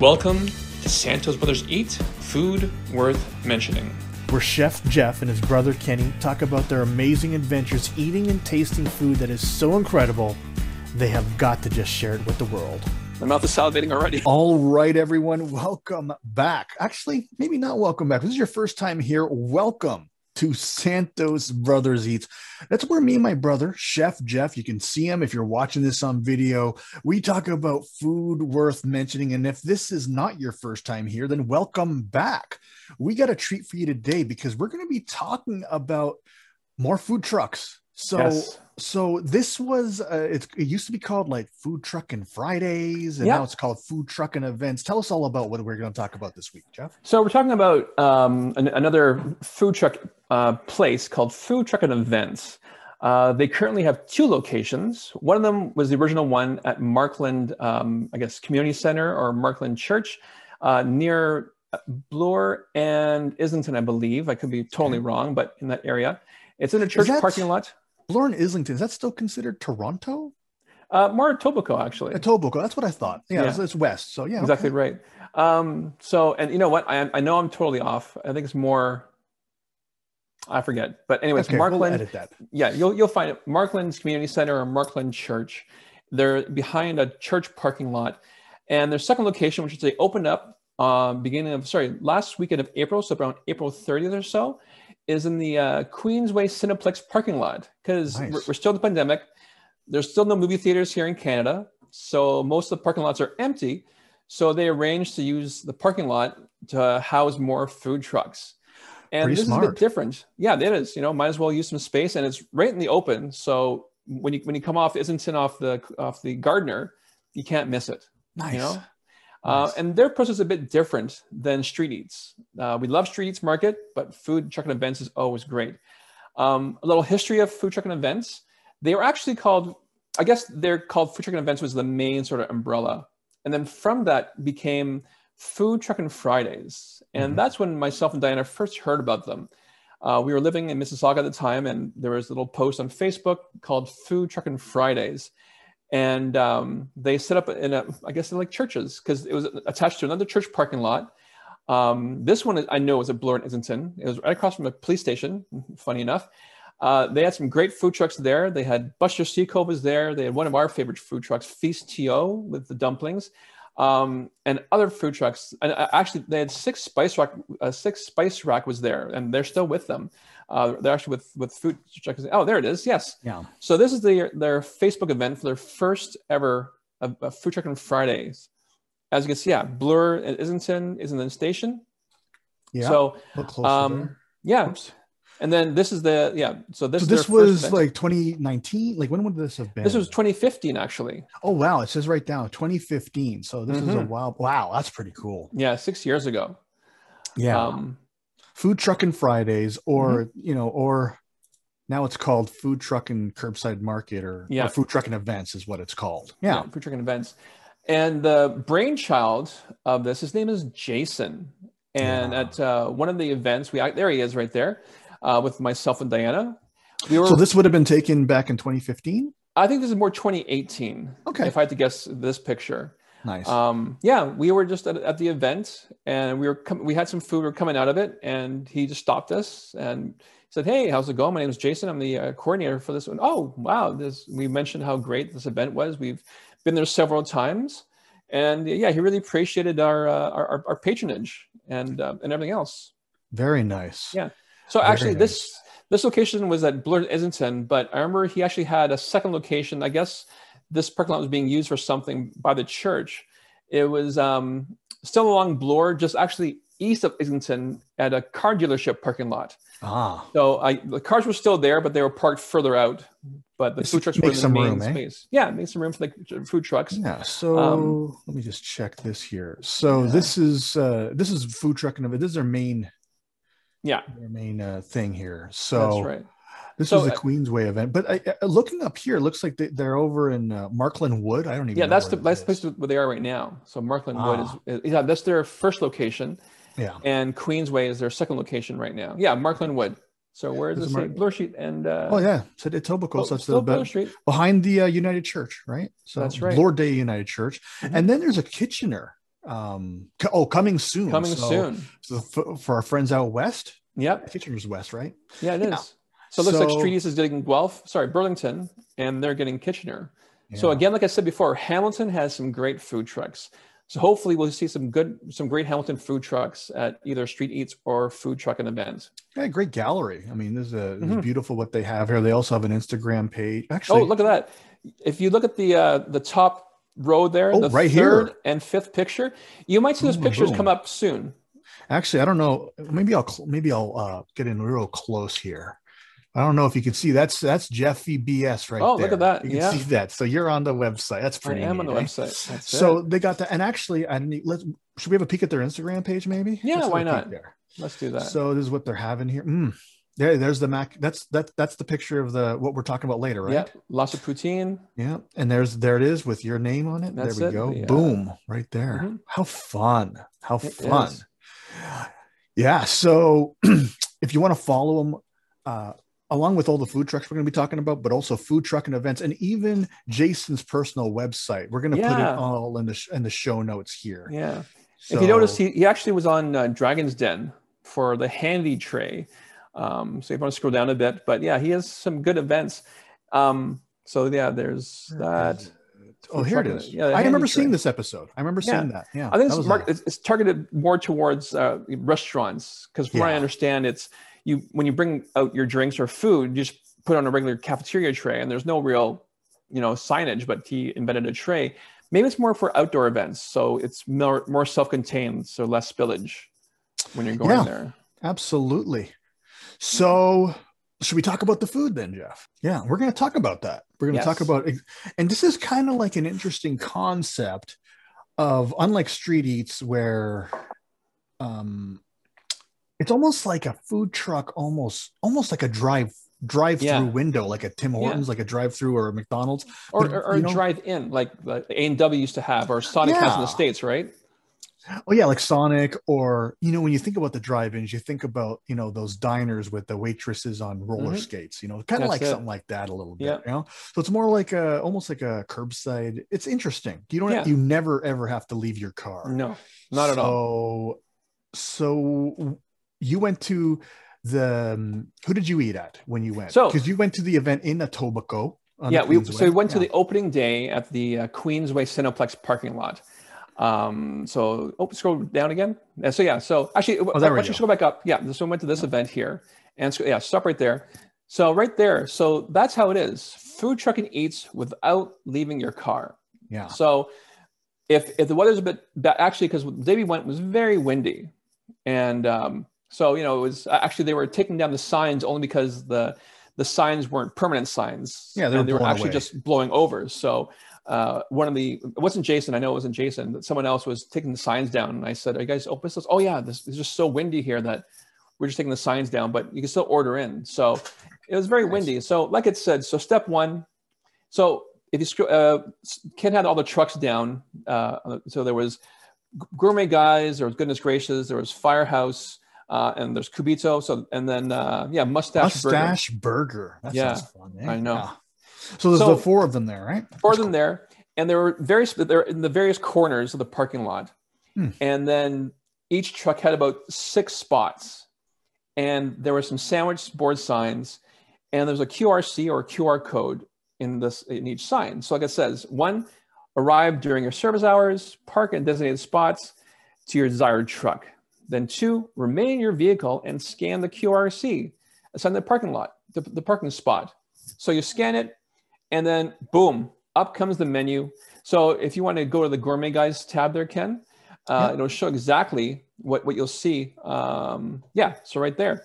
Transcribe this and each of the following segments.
Welcome to Santos Brothers Eat Food Worth Mentioning. where Chef Jeff and his brother Kenny talk about their amazing adventures eating and tasting food that is so incredible, they have got to just share it with the world. My mouth is salivating already. All right, everyone, welcome back. Actually, maybe not welcome back. This is your first time here. Welcome to Santos Brothers Eats. That's where me and my brother, Chef Jeff, you can see him if you're watching this on video. We talk about food worth mentioning. And if this is not your first time here, then welcome back. We got a treat for you today because we're going to be talking about more food trucks. So, Yes. So this was uh, it, it used to be called like Food Trucking Fridays, and Yeah. now it's called Food Trucking Events. Tell us all about what we're going to talk about this week, Jeff. So we're talking about um, an, another food truck uh, place called Food Truck and Events. Uh, they currently have two locations. One of them was the original one at Markland, um, I guess, Community Center or Markland Church uh, near Bloor and Islington, I believe. I could be totally wrong, but in that area. It's in a church that- parking lot. Blorn Islington, is that still considered Toronto? Uh, more Etobicoke, actually. Etobicoke, that's what I thought. Yeah, Yeah. It's, it's west. So yeah, exactly okay. right. Um, so, and you know what? I, I know I'm totally off. I think it's more. I forget, but anyways, Okay, we'll Markland. edit that. yeah, you'll you'll find it. Markland's Community Center or Markland Church. They're behind a church parking lot, and their second location, which they opened up um, beginning of sorry last weekend of April, so around April 30th or so, is in the uh, Queensway Cineplex parking lot because Nice. we're, we're still in the pandemic. There's still no movie theaters here in Canada, so most of the parking lots are empty. So they arranged to use the parking lot to house more food trucks. And Pretty this is a smart. bit different. Yeah, it is. You know, might as well use some space, and it's right in the open. So when you when you come off Islington off the off the Gardiner, you can't miss it. Nice. You know, uh, Nice. and their process is a bit different than Street Eats. Uh, we love Street Eats Market, but food truck and events is always great. Um, a little history of food truck and events. They were actually called, I guess they're called food truck and events was the main sort of umbrella, and then from that became Food Truck and Fridays, and Mhm. that's when myself and Diana first heard about them. Uh, we were living in Mississauga at the time, and there was a little post on Facebook called Food Truck and Fridays, and um, they set up in a, I guess they're like churches because it was attached to another church parking lot. Um, this one I know was at Bloor and Islington. It was right across from a police station. Funny enough, uh, they had some great food trucks there. They had Buster Seacove was there. They had one of our favorite food trucks, Feast To, with the dumplings, um, and other food trucks. And uh, actually, they had six spice rack. Uh, six spice rack was there, and they're still with them. Uh, they're actually with with food trucks. Oh, there it is. Yes. yeah. So this is their their Facebook event for their first ever uh, uh, food truck on Fridays. As you can see, yeah, Bloor and Islington is in the station. Yeah. So um, yeah, Oops. and then this is the yeah. So this So this was like 2019. Like when would this have been? this was 2015 actually. Oh wow! It says right down 2015. So this is a Mhm. while. Wow, that's pretty cool. Yeah, six years ago. Yeah. Um, food trucking Fridays, or you know, or now it's called food trucking curbside market, or, Yeah. or food trucking events is what it's called. Yeah. food truck and events. And the brainchild of this, his name is Jason. And Yeah. at uh, one of the events, we there he is right there, uh, with myself and Diana. We were So this would have been taken back in 2015. I think this is more 2018. Okay. If I had to guess this picture. Nice. Um, yeah, we were just at, at the event and we were com- we had some food. We were coming out of it, and he just stopped us and said, "Hey, how's it going? My name is Jason. I'm the uh, coordinator for this one." Oh, wow! This we mentioned how great this event was. We've been there several times, and yeah, he really appreciated our uh, our, our- patronage and uh, and everything else. Very nice. Yeah. So Very actually, this this location was at Bloor Islington, but I remember he actually had a second location. I guess this parking lot was being used for something by the church. It was um, still along Bloor, just actually east of Islington at a car dealership parking lot. Ah. So I, the cars were still there, but they were parked further out. But the Just food trucks were in the main room, eh? space. Yeah, make some room for the food trucks. Yeah. So Um, let me just check this here. So Yeah. this is uh this is food trucking event. This is their main Yeah, their main uh, thing here. So that's right. This So, was the Queensway event. But I, uh, looking up here, it looks like they, they're over in uh, Markland Wood. I don't even. Yeah, know that's the that that's the is. place where they are right now. So Markland Wood Ah. is yeah, that's their first location. Yeah. and Queensway is their second location right now. Yeah, Markland Wood. So where Is it? Mar- Bloor Street and uh, Oh yeah, so it's Etobicoke. oh, so that's the Bloor Street. behind the uh, United Church, right? So That's right. Lord Day United Church, Mhm. and then there's a Kitchener Um, oh, coming soon. coming So- soon. So for, for our friends out west, Yep. Kitchener's west, right? Yeah, it is. Yeah. So it looks like So- Street Eats is getting Guelph, sorry, Burlington, and they're getting Kitchener. So again, like I said before, Hamilton has some great food trucks. So hopefully we'll see some good, some great Hamilton food trucks at either Street Eats or food truck and event. Yeah, great gallery. I mean, this is, a, this is Mhm. beautiful what they have here. They also have an Instagram page. Actually, Oh, look at that! If you look at the uh, the top row there, Oh, the right third here. and fifth picture, you might see those Boom, pictures boom. come up soon. actually, I don't know. Maybe I'll maybe I'll uh, get in real close here. I don't know if you can see that's that's Jeffy BS right Oh, there. look at that. You can Yeah. see that. So you're on the website. That's pretty. I am on the eh? website. That's So it. they got that, and actually, I need. Let's. Should we have a peek at their Instagram page, maybe? Yeah, Let's why not? There. let's do that. So this is what they're having here. Mm. There, there's the Mac. That's that. That's the picture of the what we're talking about later, right? Yeah, lots of poutine. Yeah, and there's there it is with your name on it. That's there we it, go. uh, Boom, right there. Mhm. How fun! How It fun! is. Yeah. So if you want to follow them, uh, along with all the food trucks we're going to be talking about, but also food truck and events, and even Jason's personal website, we're going to put it all in the sh- in the show notes here. Yeah. if you notice, he, he actually was on uh, Dragon's Den for the handy tray. Um, so if you want to scroll down a bit, but yeah, he has some good events. Um, so yeah, there's that. Oh, here it is. yeah, I remember seeing this episode. I remember Yeah. seeing that. Yeah, I think that it's, mark, it's, it's targeted more towards uh, restaurants because from what I understand, it's you when you bring out your drinks or food, you just put on a regular cafeteria tray, and there's no real, you know, signage. But he invented a tray. Maybe it's more for outdoor events, so it's more more self-contained, so less spillage when you're going Yeah. there. Absolutely. So, should we talk about the food then, Jeff? Yeah, we're going to talk about that. We're going to talk about, and this is kind of like an interesting concept of unlike street eats, where um, it's almost like a food truck, almost almost like a drive drive through Yeah. window, like a Tim Yeah. Hortons, like a drive through or a McDonald's. Or, But, or, or you know- drive-in, like the A and W used to have, or Sonic has in the states, right? Oh yeah, like Sonic, or you know, when you think about the drive-ins, you think about you know those diners with the waitresses on roller Mhm. skates. You know, kind of like it. something like that a little bit. Yeah. You know, so it's more like a almost like a curbside. It's interesting. You don't. Yeah. You never ever have to leave your car. No, not at all. So, so you went to the. um, Who did you eat at when you went? So- because you went to the event in Etobicoke. yeah, we, so we went to the opening day at the uh, Queensway Cineplex parking lot. Um, so oh, scroll down again. Uh, so yeah, so actually, Oh, we why don't you scroll back up? Yeah, so we went to this event here, and so, yeah, stop right there. So right there, so that's how it is. Food truck and eats without leaving your car. Yeah. So if if the weather's a bit actually because the day we went was very windy, and um, so you know it was actually they were taking down the signs only because the the signs weren't permanent signs. Yeah, they were they were actually away. just blowing over. So uh, one of the it wasn't Jason. I know it wasn't Jason. But someone else was taking the signs down, and I said, "Are you guys open?" This? Oh yeah, this is just so windy here that we're just taking the signs down, but you can still order in. So it was very Nice. windy. So like it said, so step one. So if you uh, Ken had all the trucks down. Uh, so there was Gourmet Guys, there was Goodness Gracious, there was Firehouse, uh, and there's Kubito. So and then uh, yeah, Mustache, Burger. Mustache burger. That Yeah, sounds fun. eh? I know. Yeah. So there's So- the four of them there, right? four That's of them there, and there were various. They're in the various corners of the parking lot, Hmm. and then each truck had about six spots, and there were some sandwich board signs, and there's a QRC or QR code in this in each sign. So like it says, one, arrive during your service hours, park in designated spots to your desired truck. Then two, remain in your vehicle and scan the QRC. It's on the parking lot, the, the parking spot. So you scan it, and then boom, up comes the menu. So if you want to go to the Gourmet Guys tab there, Ken, uh, Yeah. it'll show exactly what, what you'll see. Um, yeah, so right there.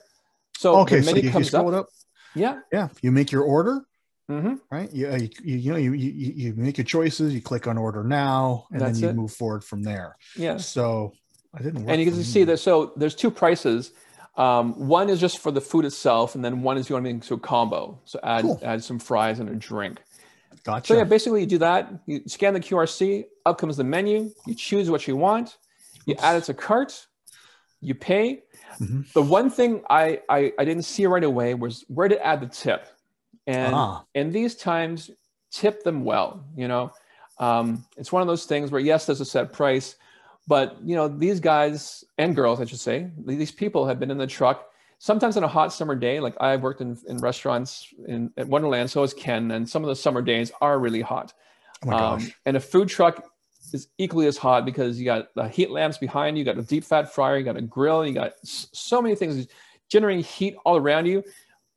So okay. the So menu you, you comes scroll up. it up. Yeah. Yeah. You make your order, hmm right? You, uh, you, you, you know, you, you, you make your choices, you click on order now, and That's then you it. move forward from there. Yeah. So I didn't. and you can see that so there's two prices um, one is just for the food itself and then one is you want to make a combo so add Cool. add some fries and a drink Gotcha. so yeah basically you do that you scan the qrc up comes the menu you choose what you want you Oops. add it to cart you pay Mhm. the one thing I, I i didn't see right away was where to add the tip and Ah. in these times tip them well you know um, it's one of those things where yes there's a set price but you know, these guys and girls, I should say, these people have been in the truck sometimes on a hot summer day. Like I've worked in, in restaurants in at Wonderland, so has Ken, and some of the summer days are really hot. Oh my gosh. Um, and a food truck is equally as hot because you got the heat lamps behind you, you got a deep fat fryer, you got a grill, you got s- so many things generating heat all around you.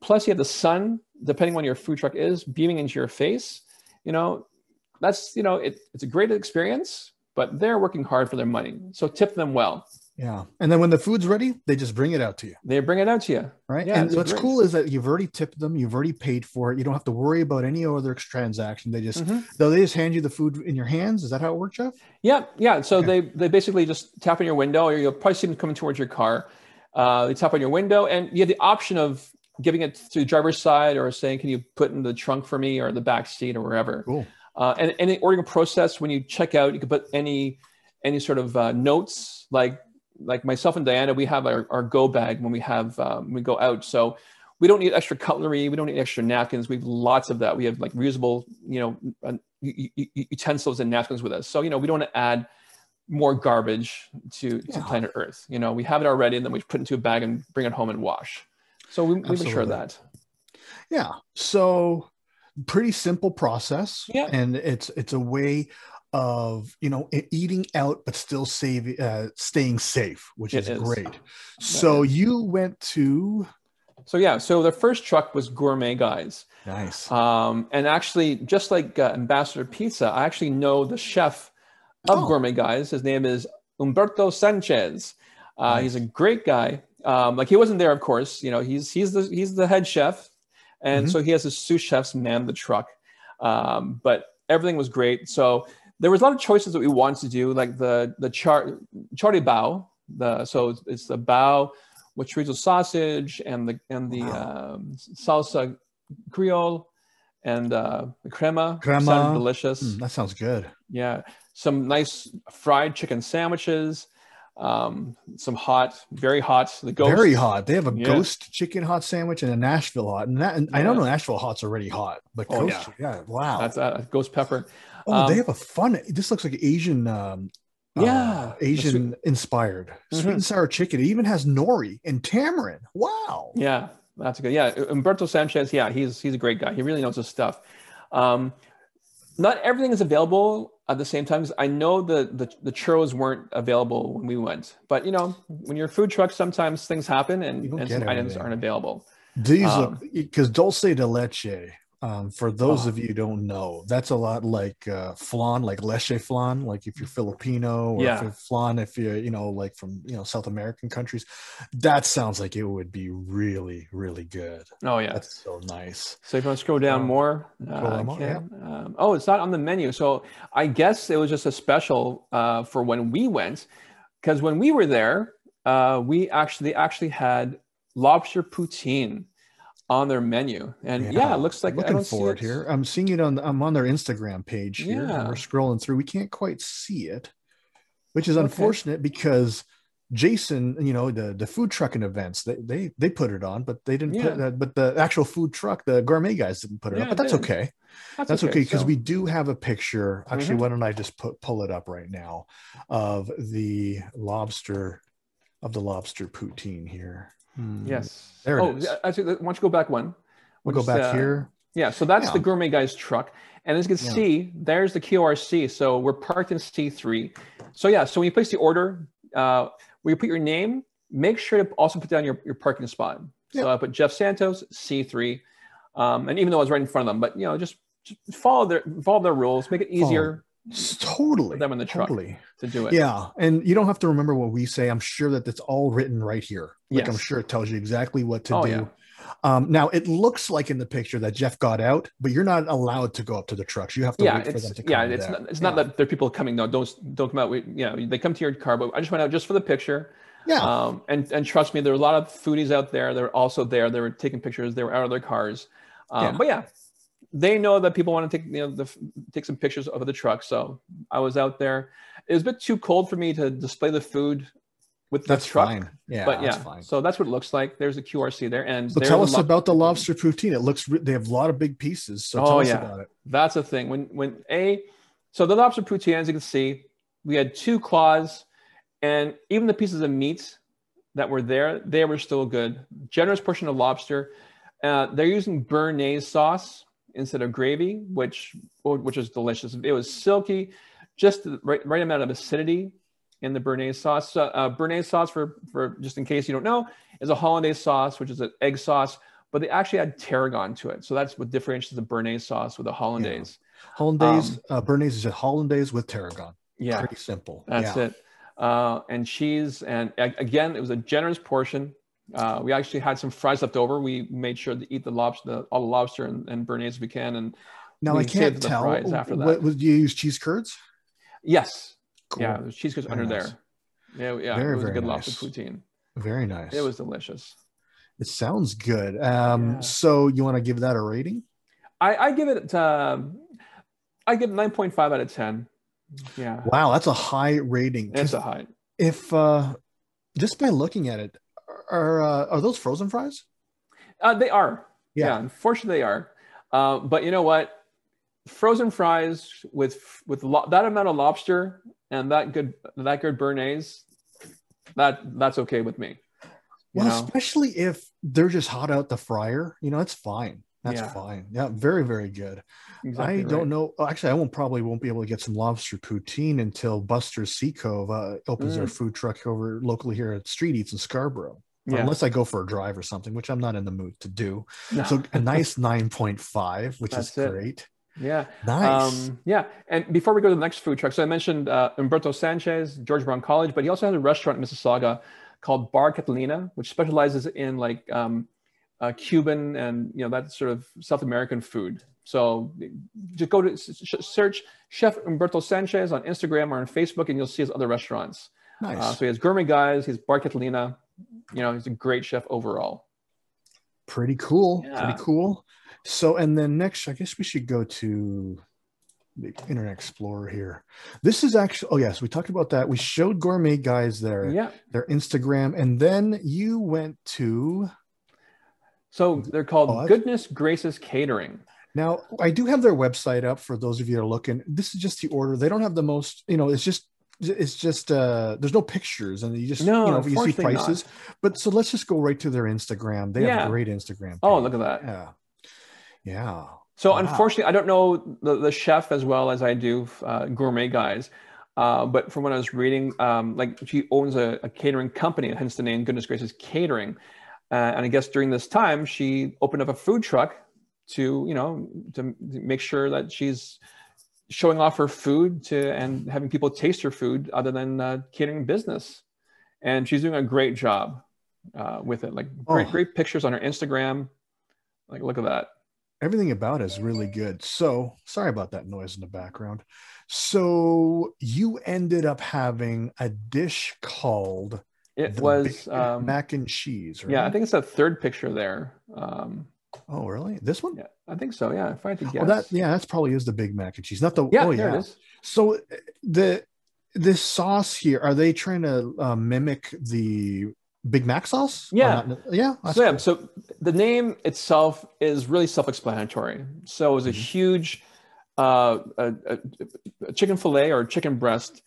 Plus, you have the sun, depending on your food truck is, beaming into your face. You know, that's you know, it, it's a great experience, but they're working hard for their money. So tip them well. yeah. And then when the food's ready, they just bring it out to you. They bring it out to you. Right. Yeah, and what's great. cool is that you've already tipped them, you've already paid for it. You don't have to worry about any other transaction. They just Mhm. though they just hand you the food in your hands. Is that how it works, Jeff? Yeah, yeah. So Okay. they they basically just tap on your window, or you'll probably see them coming towards your car. Uh, they tap on your window, and you have the option of giving it to the driver's side, or saying, "Can you put in the trunk for me, or the back seat, or wherever." Cool. Uh, and any ordering process, when you check out, you can put any any sort of uh, notes, like like myself and Diana, we have our, our go bag when we have um, when we go out. So we don't need extra cutlery, we don't need extra napkins. We have lots of that. We have like reusable, you know, uh, utensils and napkins with us. So you know, we don't want to add more garbage to, to Yeah. planet Earth. You know, we have it already, and then we put it into a bag and bring it home and wash. So we, we make sure that. Yeah. So pretty simple process. Yeah. And it's it's a way of you know eating out but still saving uh, staying safe, which is is. great. So you went to So yeah, so the first truck was Gourmet Guys. nice. Um, and actually, just like uh, Ambassador Pizza, I actually know the chef of Oh. Gourmet Guys. His name is Umberto Sanchez. Uh, He's a great guy. Um, like he wasn't there, of course. You know, he's he's the he's the head chef, and Mhm. so he has his sous chefs man the truck. Um, but everything was great. So there was a lot of choices that we wanted to do, like the the char chari bao. The so it's, it's the bao with chorizo sausage and the and the Wow. um, salsa creole and uh, the crema. Crema. Delicious. Mm, that sounds good. Yeah, some nice fried chicken sandwiches. Um, some hot, very hot. The ghost. Very hot. They have a Yeah. ghost chicken hot sandwich and a Nashville hot. And, that, and I don't know Nashville hot's already hot, but Oh, ghost, yeah. wow. That's uh, ghost pepper. oh, they um, have a fun. This looks like Asian. Um, Yeah, uh, Asian inspired sweet Mhm. and sour chicken. It even has nori and tamarind. Wow. Yeah, that's good. Yeah, Umberto Sanchez. Yeah, he's he's a great guy. He really knows his stuff. Um, not everything is available at the same time. I know the, the the churros weren't available when we went, but you know, when you're a food truck, sometimes things happen and, and some items aren't available. These Um, because dulce de leche. Um, for those Oh. of you who don't know, that's a lot like uh, flan, like leche flan. Like if you're Filipino, or Yeah. if flan, if you're you know like from you know South American countries, that sounds like it would be really really good. Oh yeah. That's so nice. So if you want to scroll down Um, more, uh, more, Ken, um, oh, it's not on the menu. So I guess it was just a special uh, for when we went, because when we were there, uh, we actually actually had lobster poutine on their menu, and yeah, it looks like I looking don't see forward it. here. I'm seeing it on. I'm on their Instagram page here. Yeah. we're scrolling through. We can't quite see it, which is Okay. unfortunate because Jason, you know, the the food trucking events, they they they put it on, but they didn't put Yeah. that. But the actual food truck, the gourmet guys didn't put it Yeah, up. But that's okay. That's okay because so- we do have a picture. Actually, Mhm. why don't I just put pull it up right now of the lobster of the lobster poutine here. Hmm. yes. There it oh, is. yeah, actually, why don't you go back one? We'll go back uh, here. Yeah, so that's the gourmet guy's truck. And as you can Yeah. see, there's the QRC. So we're parked in C3. So yeah, so when you place the order, uh, where you put your name, make sure to also put down your, your parking spot. So Yeah. I put Jeff Santos, C3. Um, and even though I was right in front of them, but you know, just, just follow their follow their rules, make it easier Totally. them in the truck Totally. to do it. Yeah, and you don't have to remember what we say. I'm sure that it's all written right here. Like I'm sure it tells you exactly what to Oh, do. yeah. Um, now it looks like in the picture that Jeff got out, but you're not allowed to go up to the trucks. You have to yeah, wait for them to come. yeah, it's not, it's not that there are people coming. No, don't don't come out. We, you know, they come to your car, but I just went out just for the picture. Yeah, Um, and and trust me, there are a lot of foodies out there. They're also there. They were taking pictures. They were out of their cars. Um, Yeah. But yeah, they know that people want to take you know the, take some pictures of the truck. So I was out there. It was a bit too cold for me to display the food with that's the truck. fine. Yeah, but that's yeah, fine. so that's what it looks like. There's a QRC there, and So tell us lo- about the lobster poutine. It looks re- they have a lot of big pieces. So Oh, us yeah. about it. That's the thing. When when a so the lobster poutine, as you can see, we had two claws. and even the pieces of meat that were there, they were still good. Generous portion of lobster. Uh, they're using béarnaise sauce instead of gravy, which which is delicious. It was silky, just the right, right amount of acidity in the béarnaise sauce. Uh, béarnaise sauce, for for just in case you don't know, is a hollandaise sauce, which is an egg sauce, but they actually add tarragon to it. So that's what differentiates the béarnaise sauce with the hollandaise. Yeah. Hollandaise, um, uh, béarnaise is a hollandaise with tarragon. Yeah, pretty simple. That's yeah. it. Uh, and cheese, and again, it was a generous portion. Uh, we actually had some fries left over. We made sure to eat the lobster, the, all the lobster and, and if we can. And now I can't tell. after that. What, would you use cheese curds? Yes. Cool. Yeah, there's cheese curds under nice. there. Yeah, yeah. Very, it was a good nice. lobster poutine. Very nice. It was delicious. It sounds good. Um, yeah. So you want to give that a rating? I, I give it. Uh, I give nine point five out of ten. Yeah. Wow, that's a high rating. It's a high. If uh, just by looking at it, are uh, are those frozen fries? Uh, they are. Yeah. yeah unfortunately, they are. Uh, but you know what? Frozen fries with with lo- that amount of lobster and that good that good béarnaise, that that's okay with me. Well, know? especially if they're just hot out the fryer, you know, it's fine. That's yeah. fine. Yeah, very, very good. Exactly I don't know. Actually, I won't probably won't be able to get some lobster poutine until Buster's Sea Cove uh, opens mm. their food truck over locally here at Street Eats in Scarborough. Yeah. Unless I go for a drive or something, which I'm not in the mood to do. No. So a nice 9.5, which That's is great. Yeah. Nice. Um, yeah. And before we go to the next food truck, so I mentioned uh, Umberto Sanchez, George Brown College, but he also has a restaurant in Mississauga called Bar Catalina, which specializes in like um, uh, Cuban and you know that sort of South American food. So just go to search Chef Umberto Sanchez on Instagram or on Facebook, and you'll see his other restaurants. Nice. Uh, so he has Gourmet Guys, he's Bar Catalina. You know, he's a great chef overall. Pretty cool. Yeah. Pretty cool. So, and then next, I guess we should go to the Internet Explorer here. This is actually, oh, yes, we talked about that. We showed Gourmet Guys there, yeah. their Instagram, and then you went to. So they're called oh, Goodness Graces Catering. Now, I do have their website up for those of you that are looking. This is just the order. They don't have the most, you know, it's just it's just uh there's no pictures and you just no, you know you see prices not. but so let's just go right to their instagram they yeah. have a great instagram page. oh look at that yeah yeah so wow. unfortunately i don't know the, the chef as well as i do uh, gourmet guys uh, but from what i was reading um, like she owns a, a, catering company hence the name goodness graces catering uh, and i guess during this time she opened up a food truck to you know to make sure that she's showing off her food to and having people taste her food other than uh, catering business. And she's doing a great job uh, with it. Like great oh. great pictures on her instagram. Like look at that. Everything about it is really good. So sorry about that noise in the background. So you ended up having a dish called it was um, mac and cheese right? yeah i think it's the third picture there. Um, Oh, really? This one? Yeah, I think so. Yeah, if I had to guess. Oh, that yeah, that's probably is the Big Mac and cheese, not the. Yeah, oh, yeah. it is. So the this sauce here, are they trying to uh, mimic the Big Mac sauce? Yeah, yeah. So, yeah. So the name itself is really self-explanatory. So it was a mm-hmm. huge uh, a, a chicken fillet or chicken breast,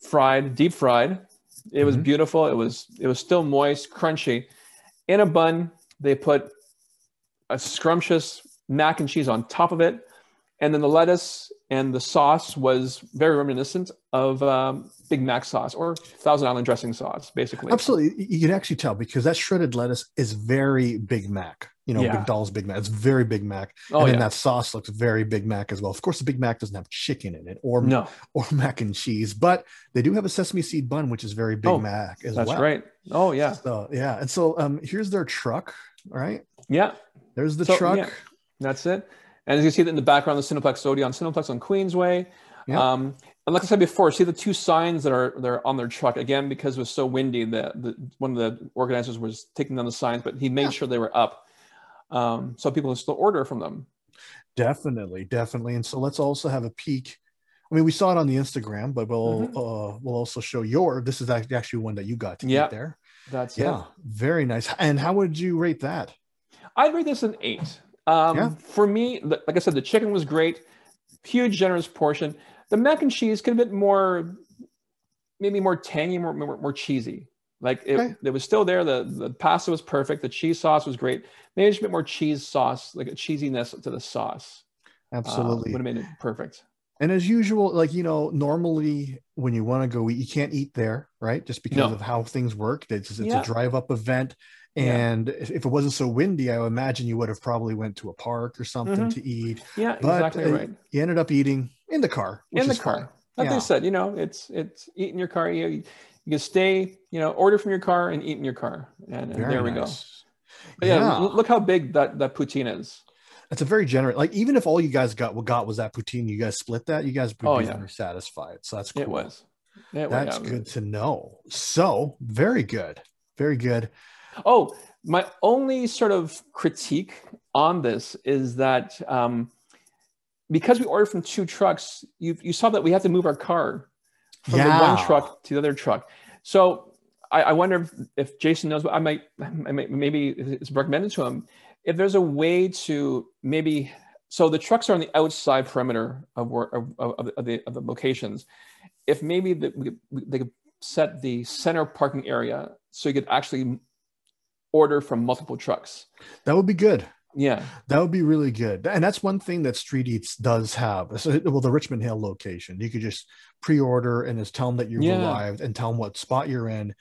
fried, deep fried. It mm-hmm. was beautiful. It was it was still moist, crunchy. In a bun, they put a scrumptious mac and cheese on top of it. And then the lettuce and the sauce was very reminiscent of um, Big Mac sauce or Thousand Island dressing sauce, basically. Absolutely. You can actually tell because that shredded lettuce is very Big Mac. You know, yeah. McDonald's Big Mac. It's very Big Mac. Oh, and then yeah. that sauce looks very Big Mac as well. Of course, the Big Mac doesn't have chicken in it or, no. or mac and cheese, but they do have a sesame seed bun, which is very Big oh, Mac as that's well. That's right. Oh, yeah. So, yeah. And so um, here's their truck, right? Yeah. There's the so, truck. Yeah, that's it. And as you see that in the background, the Cineplex Odeon, Cineplex on Queensway. Yeah. Um, and like I said before, see the two signs that are they're on their truck again because it was so windy. that the one of the organizers was taking down the signs, but he made yeah. sure they were up, um, so people can still order from them. Definitely, definitely. And so let's also have a peek. I mean, we saw it on the Instagram, but we'll mm-hmm. uh, we'll also show your. This is actually one that you got to get there. That's yeah, it. very nice. And how would you rate that? I'd rate this an eight. Um, yeah. For me, like I said, the chicken was great, huge, generous portion. The mac and cheese could have been more, maybe more tangy, more more, more cheesy. Like it, Okay. it was still there. The the pasta was perfect. The cheese sauce was great. Maybe just a bit more cheese sauce, like a cheesiness to the sauce. Uh, Absolutely. would have made it perfect. And as usual, like you know, normally when you want to go eat, you can't eat there, right? Just because No. of how things work. It's, it's Yeah. a drive-up event, Yeah. And if if it wasn't so windy, I imagine you would have probably went to a park or something Mhm. to eat. Yeah, But exactly right. you ended up eating in the car, which In the is car. Like Yeah. they said, you know, it's it's eat in your car. You, you can stay, you know, order from your car and eat in your car, and, and there we go. But yeah, Yeah. l- look how big that that poutine is. It's a very generous. Like even if all you guys got what got was that poutine, you guys split that. You guys would Oh, be yeah. satisfied. So that's cool. It was. It That's yeah. good to know. So very good, very good. Oh, my only sort of critique on this is that um, because we ordered from two trucks, you, you saw that we had to move our car from the one truck to the other truck. So I, I wonder if, if Jason knows, but I might, I might maybe it's recommended to him if there's a way to maybe. So the trucks are on the outside perimeter of where of, of, of the of the locations. If maybe the, we, we- they could set the center parking area so you could actually order from multiple trucks. That would be good. Yeah. That would be really good. And that's one thing that Street Eats does have. So, uh, well, the Richmond Hill location, you could just pre-order and just tell them that you've Yeah. arrived and tell them what spot you're in.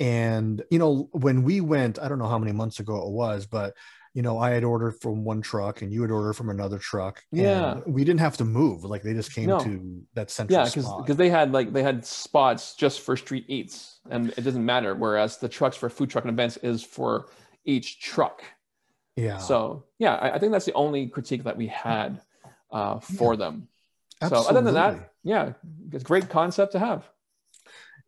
And you know, when we went, I don't know how many months ago it was, but you know, I had ordered from one truck and you had ordered from another truck. and Yeah. we didn't have to move. Like they just came No. to that central Yeah, because spot. because they had like they had spots just for street eats, and it doesn't matter. Whereas the trucks for food truck and events is for each truck. yeah. So yeah, I, I think that's the only critique that we had uh, for them. Absolutely. So other than that, yeah, it's a great concept to have.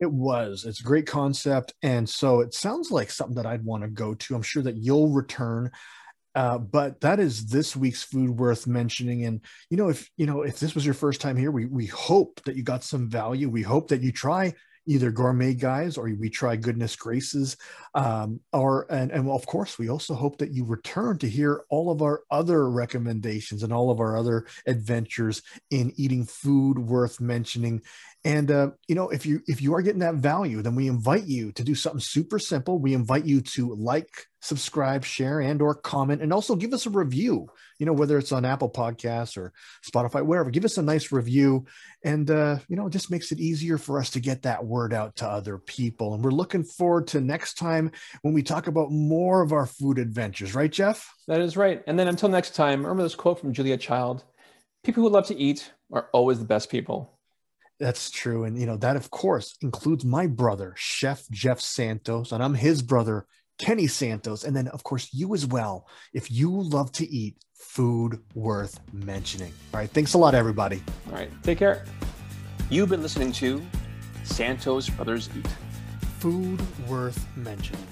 It was. It's a great concept. And so it sounds like something that I'd want to go to. I'm sure that you'll return. Uh, but that is this week's food worth mentioning. And you know, if you know, if this was your first time here, we we hope that you got some value. We hope that you try either gourmet guys or we try goodness graces um, or and, and of course we also hope that you return to hear all of our other recommendations and all of our other adventures in eating food worth mentioning. And uh, you know if you if you are getting that value then we invite you to do something super simple. We invite you to like subscribe share and or comment and also give us a review you know whether it's on apple podcasts or spotify wherever give us a nice review and uh, you know it just makes it easier for us to get that word out to other people and we're looking forward to next time when we talk about more of our food adventures right jeff That is right. And then until next time, remember this quote from Julia Child: "People who love to eat are always the best people." That's true. And, you know, that of course includes my brother, Chef Jeff Santos, and I'm his brother, Kenny Santos. And then, of course, you as well, if you love to eat food worth mentioning. All right. Thanks a lot, everybody. All right, take care. You've been listening to Santos Brothers Eat. Food worth mentioning.